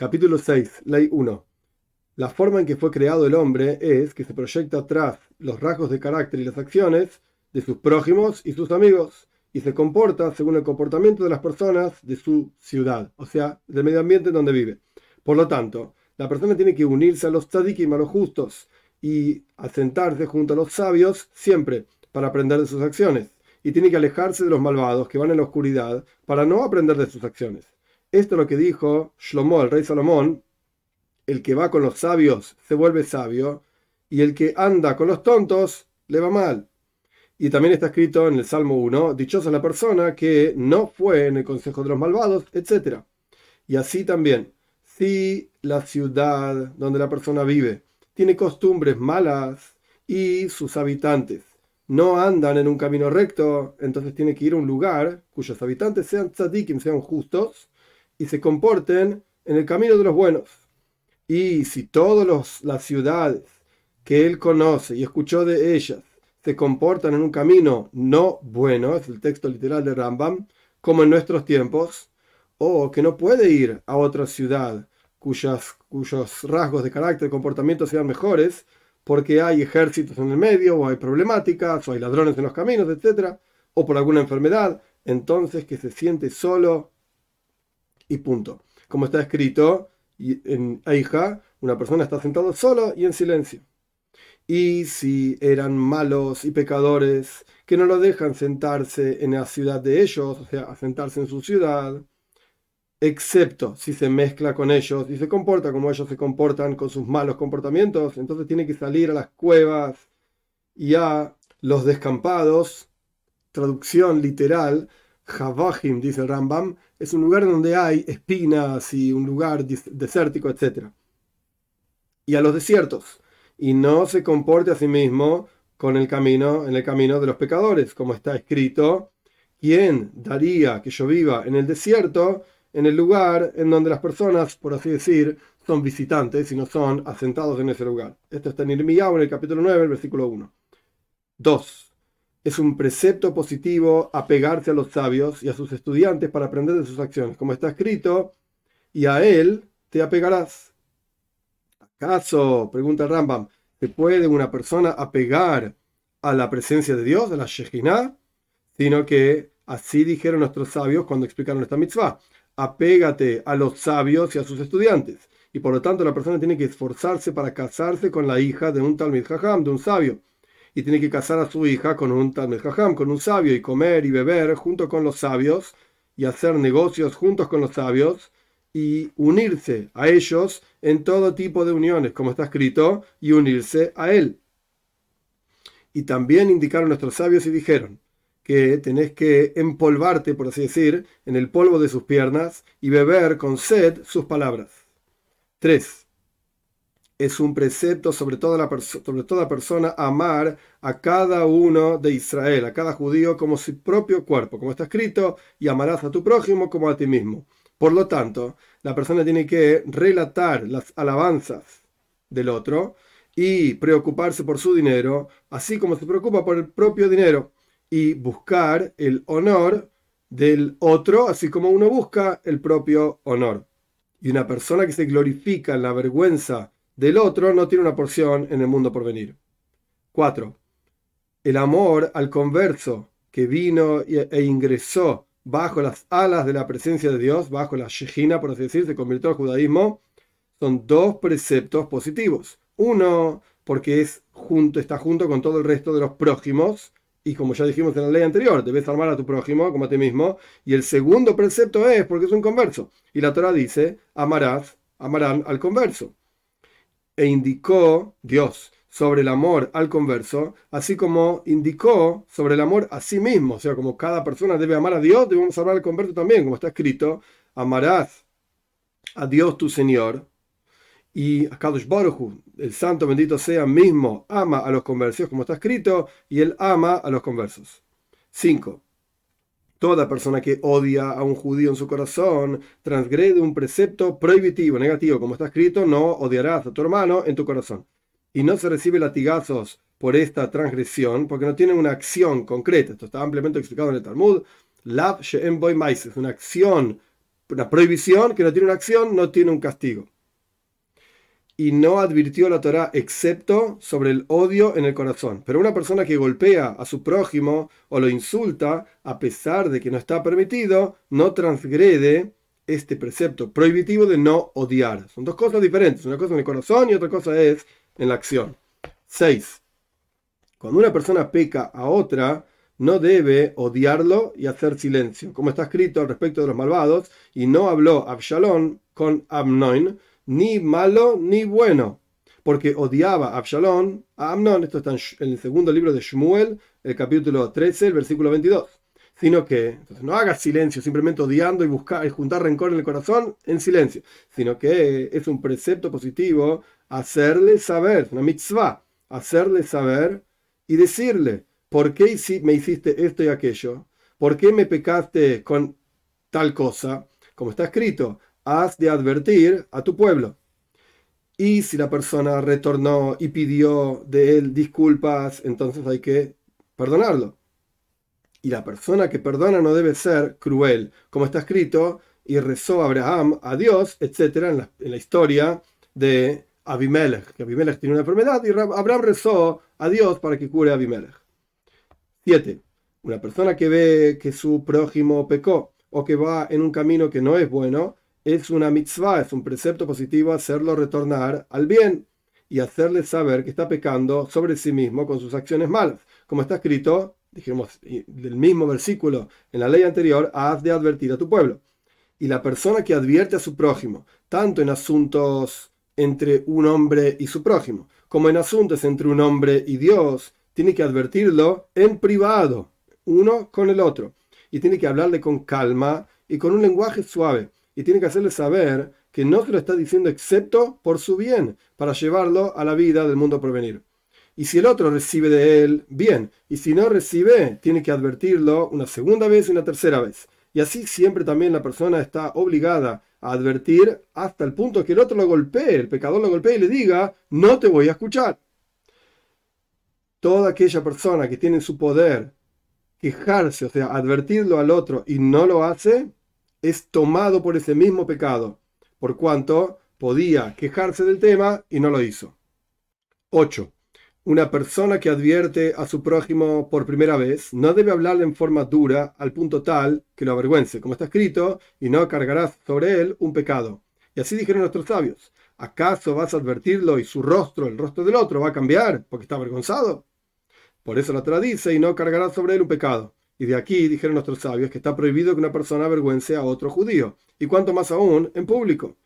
Capítulo 6, Ley 1. La forma en que fue creado el hombre es que se proyecta atrás los rasgos de carácter y las acciones de sus prójimos y sus amigos, y se comporta según el comportamiento de las personas de su ciudad, o sea, del medio ambiente en donde vive. Por lo tanto, la persona tiene que unirse a los tzadikim, a los justos, y asentarse junto a los sabios siempre para aprender de sus acciones, y tiene que alejarse de los malvados que van en la oscuridad para no aprender de sus acciones. Esto es lo que dijo Shlomo, el rey Salomón, el que va con los sabios se vuelve sabio, y el que anda con los tontos le va mal. Y también está escrito en el Salmo 1, dichosa la persona que no fue en el consejo de los malvados, etc. Y así también, si la ciudad donde la persona vive tiene costumbres malas y sus habitantes no andan en un camino recto, entonces tiene que ir a un lugar cuyos habitantes sean tzadikim, sean justos, y se comporten en el camino de los buenos. Y si todas las ciudades que él conoce y escuchó de ellas se comportan en un camino no bueno, es el texto literal de Rambam, como en nuestros tiempos, o que no puede ir a otra ciudad cuyas, cuyos rasgos de carácter y comportamiento sean mejores, porque hay ejércitos en el medio, o hay problemáticas, o hay ladrones en los caminos, etc., o por alguna enfermedad, entonces que se siente solo y punto. Como está escrito, en Eija, una persona está sentado solo y en silencio. Y si eran malos y pecadores que no lo dejan sentarse en la ciudad de ellos, o sea, sentarse en su ciudad, excepto si se mezcla con ellos y se comporta como ellos se comportan con sus malos comportamientos, entonces tiene que salir a las cuevas y a los descampados, traducción literal, Javahim, dice el Rambam, es un lugar donde hay espinas y un lugar desértico, etc. Y a los desiertos. Y no se comporte a sí mismo con el camino, en el camino de los pecadores, como está escrito. ¿Quién daría que yo viva en el desierto, en el lugar en donde las personas, por así decir, son visitantes y no son asentados en ese lugar? Esto está en Irmiyahu, en el capítulo 9, el versículo 1. 2 es un precepto positivo apegarse a los sabios y a sus estudiantes para aprender de sus acciones, como está escrito, y a él te apegarás. ¿Acaso, pregunta Rambam, se puede una persona apegar a la presencia de Dios, a la Shekhinah? Sino que así dijeron nuestros sabios cuando explicaron esta mitzvah. Apégate a los sabios y a sus estudiantes. Y por lo tanto la persona tiene que esforzarse para casarse con la hija de un Talmid Jajam, de un sabio y tiene que casar a su hija con un Talmud con un sabio, y comer y beber junto con los sabios, y hacer negocios juntos con los sabios, y unirse a ellos en todo tipo de uniones, como está escrito, y unirse a él. Y también indicaron nuestros sabios y dijeron que tenés que empolvarte, por así decir, en el polvo de sus piernas y beber con sed sus palabras. 3 es un precepto sobre toda, la sobre toda persona amar a cada uno de Israel, a cada judío como su propio cuerpo, como está escrito, y amarás a tu prójimo como a ti mismo. Por lo tanto, la persona tiene que relatar las alabanzas del otro y preocuparse por su dinero, así como se preocupa por el propio dinero, y buscar el honor del otro, así como uno busca el propio honor. Y una persona que se glorifica en la vergüenza del otro no tiene una porción en el mundo por venir. 4. El amor al converso que vino e ingresó bajo las alas de la presencia de Dios, bajo la Shejina, por así decir, se convirtió al judaísmo, son dos preceptos positivos. Uno, porque es junto, está junto con todo el resto de los prójimos, y como ya dijimos en la ley anterior, debes amar a tu prójimo como a ti mismo. Y el segundo precepto es porque es un converso. Y la Torah dice, amarás, amarán al converso e indicó Dios sobre el amor al converso, así como indicó sobre el amor a sí mismo, o sea, como cada persona debe amar a Dios, debemos amar al converso también, como está escrito, amarás a Dios tu Señor, y a Kadosh Baruch el santo bendito sea mismo, ama a los conversos, como está escrito, y él ama a los conversos. 5. Toda persona que odia a un judío en su corazón transgrede un precepto prohibitivo, negativo, como está escrito, no odiarás a tu hermano en tu corazón. Y no se recibe latigazos por esta transgresión porque no tiene una acción concreta. Esto está ampliamente explicado en el Talmud. Lav She'em Boy es una acción una prohibición que no tiene una acción, no tiene un castigo. Y no advirtió la Torah excepto sobre el odio en el corazón. Pero una persona que golpea a su prójimo o lo insulta, a pesar de que no está permitido, no transgrede este precepto prohibitivo de no odiar. Son dos cosas diferentes. Una cosa en el corazón y otra cosa es en la acción. 6. Cuando una persona peca a otra, no debe odiarlo y hacer silencio, como está escrito al respecto de los malvados, y no habló Absalón con Amnon, ni malo ni bueno, porque odiaba a Absalón a Amnon, esto está en el segundo libro de Shmuel, el capítulo 13, el versículo 22, sino que no hagas silencio, simplemente odiando y buscar y juntar rencor en el corazón en silencio, sino que es un precepto positivo hacerle saber, una mitzvah, hacerle saber y decirle, ¿por qué me hiciste esto y aquello? ¿Por qué me pecaste con tal cosa? Como está escrito, has de advertir a tu pueblo. Y si la persona retornó y pidió de él disculpas, entonces hay que perdonarlo. Y la persona que perdona no debe ser cruel, como está escrito, y rezó Abraham a Dios, etc., en la, historia de Abimelech, que Abimelech tiene una enfermedad, y Abraham rezó a Dios para que cure a Abimelech. 7. Una persona que ve que su prójimo pecó o que va en un camino que no es bueno, es una mitzvah, es un precepto positivo hacerlo retornar al bien y hacerle saber que está pecando sobre sí mismo con sus acciones malas. Como está escrito, dijimos del mismo versículo en la ley anterior, has de advertir a tu pueblo. Y la persona que advierte a su prójimo, tanto en asuntos entre un hombre y su prójimo, como en asuntos entre un hombre y Dios, tiene que advertirlo en privado, uno con el otro, y tiene que hablarle con calma y con un lenguaje suave, y tiene que hacerle saber que no se lo está diciendo excepto por su bien, para llevarlo a la vida del mundo por venir. Y si el otro recibe de él, bien, y si no recibe, tiene que advertirlo una segunda vez y una tercera vez. Y así siempre también la persona está obligada a advertir hasta el punto que el otro lo golpee, el pecador lo golpee y le diga, no te voy a escuchar toda aquella persona que tiene en su poder quejarse, o sea, advertirlo al otro y no lo hace, es tomado por ese mismo pecado, por cuanto podía quejarse del tema y no lo hizo. 8. Una persona que advierte a su prójimo por primera vez no debe hablarle en forma dura al punto tal que lo avergüence, como está escrito, y no cargarás sobre él un pecado. Y así dijeron nuestros sabios. ¿Acaso vas a advertirlo y su rostro, el rostro del otro, va a cambiar porque está avergonzado? Por eso la tradice y no cargará sobre él un pecado. Y de aquí dijeron nuestros sabios que está prohibido que una persona avergüence a otro judío, y cuanto más aún en público.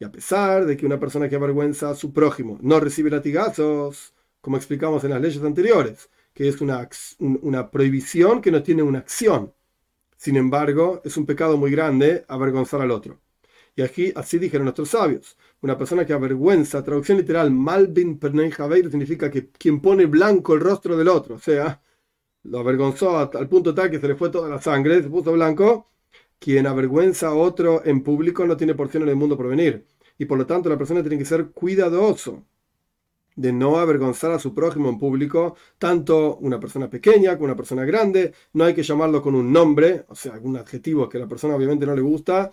Y a pesar de que una persona que avergüenza a su prójimo no recibe latigazos, como explicamos en las leyes anteriores, que es una, una prohibición que no tiene una acción. Sin embargo, es un pecado muy grande avergonzar al otro. Y aquí así dijeron nuestros sabios. Una persona que avergüenza, traducción literal, Malvin Pernei significa que quien pone blanco el rostro del otro. O sea, lo avergonzó al punto tal que se le fue toda la sangre, se puso blanco. Quien avergüenza a otro en público no tiene porción en el mundo por venir. Y por lo tanto la persona tiene que ser cuidadoso de no avergonzar a su prójimo en público, tanto una persona pequeña como una persona grande. No hay que llamarlo con un nombre, o sea, algún adjetivo que a la persona obviamente no le gusta,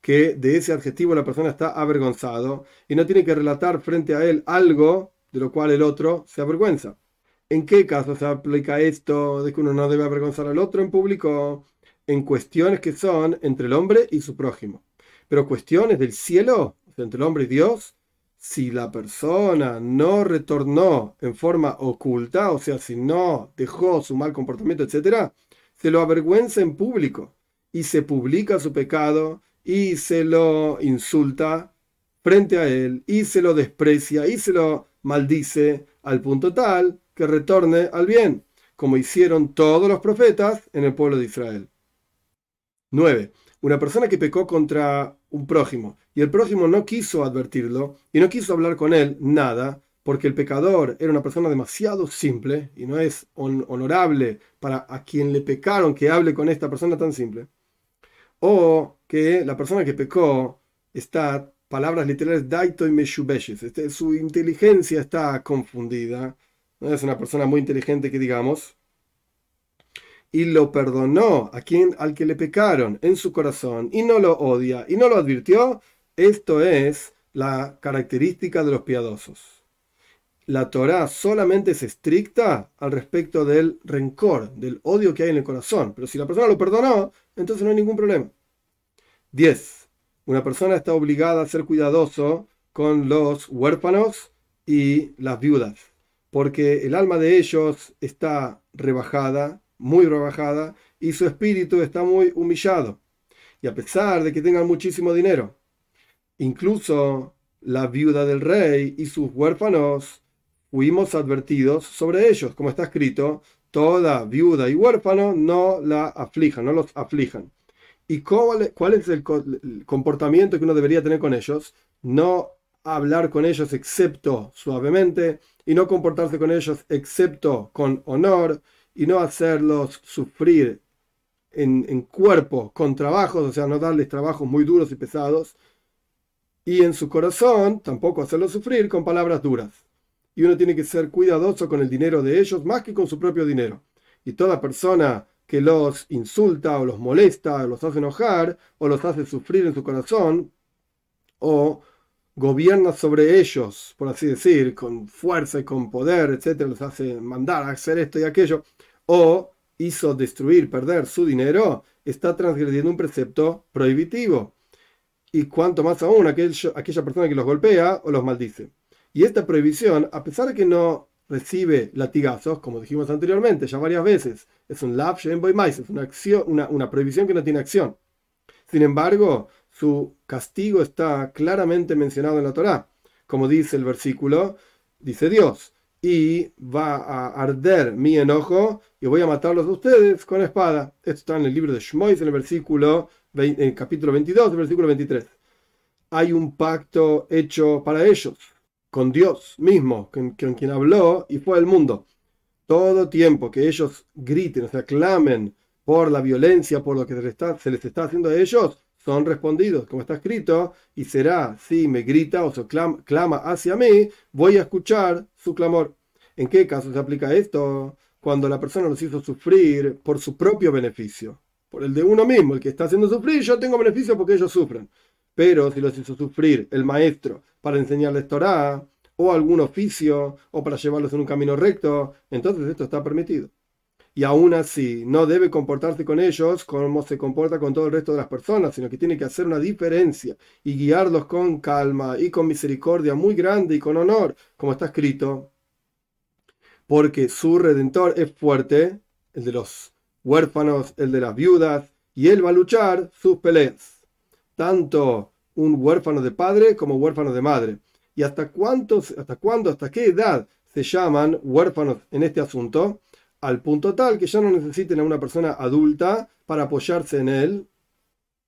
que de ese adjetivo la persona está avergonzado y no tiene que relatar frente a él algo de lo cual el otro se avergüenza. ¿En qué caso se aplica esto de que uno no debe avergonzar al otro en público? En cuestiones que son entre el hombre y su prójimo. Pero cuestiones del cielo, entre el hombre y Dios, si la persona no retornó en forma oculta, o sea, si no dejó su mal comportamiento, etc., se lo avergüenza en público y se publica su pecado y se lo insulta frente a él y se lo desprecia y se lo maldice al punto tal que retorne al bien, como hicieron todos los profetas en el pueblo de Israel. 9. Una persona que pecó contra un prójimo y el prójimo no quiso advertirlo y no quiso hablar con él nada, porque el pecador era una persona demasiado simple y no es honorable para a quien le pecaron que hable con esta persona tan simple o que la persona que pecó está, palabras literales, daito y meshubeshes, este, su inteligencia está confundida, es una persona muy inteligente que digamos, y lo perdonó a quien al que le pecaron en su corazón y no lo odia y no lo advirtió, esto es la característica de los piadosos. La Torá solamente es estricta al respecto del rencor, del odio que hay en el corazón, pero si la persona lo perdonó, entonces no hay ningún problema. 10. Una persona está obligada a ser cuidadoso con los huérfanos y las viudas, porque el alma de ellos está rebajada, muy rebajada, y su espíritu está muy humillado. Y a pesar de que tengan muchísimo dinero, incluso la viuda del rey y sus huérfanos, fuimos advertidos sobre ellos, como está escrito, toda viuda y huérfano no la aflijan, no los aflijan. ¿Y cuál, es el comportamiento que uno debería tener con ellos? No hablar con ellos excepto suavemente y no comportarse con ellos excepto con honor y no hacerlos sufrir en, en, cuerpo con trabajos, o sea, no darles trabajos muy duros y pesados, y en su corazón tampoco hacerlos sufrir con palabras duras. Y uno tiene que ser cuidadoso con el dinero de ellos más que con su propio dinero. Y toda persona que los insulta o los molesta o los hace enojar o los hace sufrir en su corazón o gobierna sobre ellos, por así decir, con fuerza y con poder, etcétera, los hace mandar a hacer esto y aquello, o hizo destruir, perder su dinero, está transgrediendo un precepto prohibitivo. Y cuanto más aún aquella persona que los golpea o los maldice. Y esta prohibición, a pesar de que no recibe latigazos, como dijimos anteriormente, ya varias veces, es un lav mais, es una, acción, una, una prohibición que no tiene acción. Sin embargo, su castigo está claramente mencionado en la Torá. Como dice el versículo, dice Dios, y va a arder mi enojo y voy a matarlos a ustedes con espada. Esto está en el libro de Shmois, en el versículo, en el capítulo 22, el versículo 23. Hay un pacto hecho para ellos, con Dios mismo, con, quien habló y fue el mundo. Todo tiempo que ellos griten, o sea, clamen por la violencia, por lo que se les está haciendo a ellos, son respondidos, como está escrito, y será, si me grita o se clama, hacia mí, voy a escuchar su clamor. ¿En qué caso se aplica esto? Cuando la persona los hizo sufrir por su propio beneficio, por el de uno mismo, el que está haciendo sufrir, yo tengo beneficio porque ellos sufren. Pero si los hizo sufrir el maestro para enseñarles Torah, o algún oficio, o para llevarlos en un camino recto, entonces esto está permitido y aún así no debe comportarse con ellos como se comporta con todo el resto de las personas, sino que tiene que hacer una diferencia y guiarlos con calma y con misericordia muy grande y con honor, como está escrito, porque su redentor es fuerte, el de los huérfanos, el de las viudas, y él va a luchar sus peleas, tanto un huérfano de padre como huérfano de madre. ¿Y hasta cuántos, hasta cuándo, hasta qué edad se llaman huérfanos en este asunto? Al punto tal que ya no necesiten a una persona adulta para apoyarse en él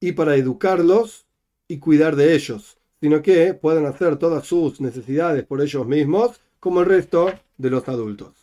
y para educarlos y cuidar de ellos, sino que puedan hacer todas sus necesidades por ellos mismos como el resto de los adultos.